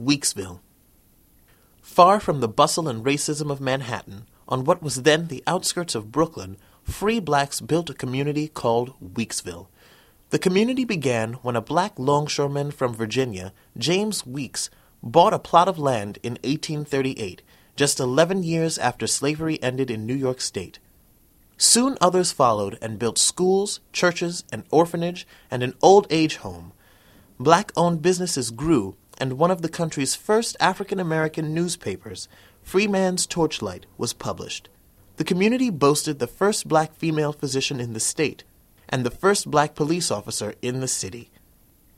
Weeksville. Far from the bustle and racism of Manhattan, on what was then the outskirts of Brooklyn, free blacks built a community called Weeksville. The community began when a black longshoreman from Virginia, James Weeks, bought a plot of land in 1838, just 11 years after slavery ended in New York State. Soon others followed and built schools, churches, an orphanage, and an old age home. Black owned businesses grew, and one of the country's first African American newspapers, Freedman's Torchlight, was published. The community boasted the first black female physician in the state and the first black police officer in the city.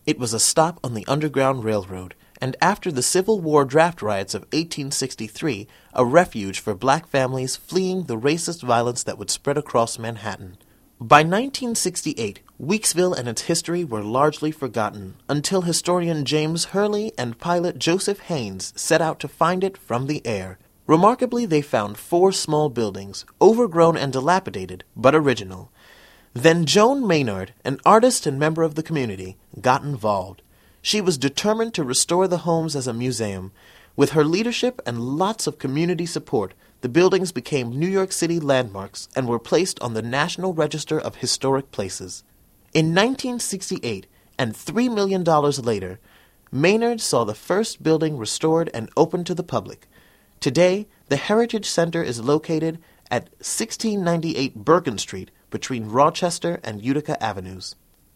It was a stop on the Underground Railroad, and after the Civil War draft riots of 1863, a refuge for black families fleeing the racist violence that would spread across Manhattan. By 1968, Weeksville and its history were largely forgotten until historian James Hurley and pilot Joseph Haynes set out to find it from the air. Remarkably, they found four small buildings, overgrown and dilapidated, but original. Then Joan Maynard, an artist and member of the community, got involved. She was determined to restore the homes as a museum. With her leadership and lots of community support, the buildings became New York City landmarks and were placed on the National Register of Historic Places. In 1968, and $3 million later, Maynard saw the first building restored and opened to the public. Today, the Heritage Center is located at 1698 Bergen Street between Rochester and Utica Avenues.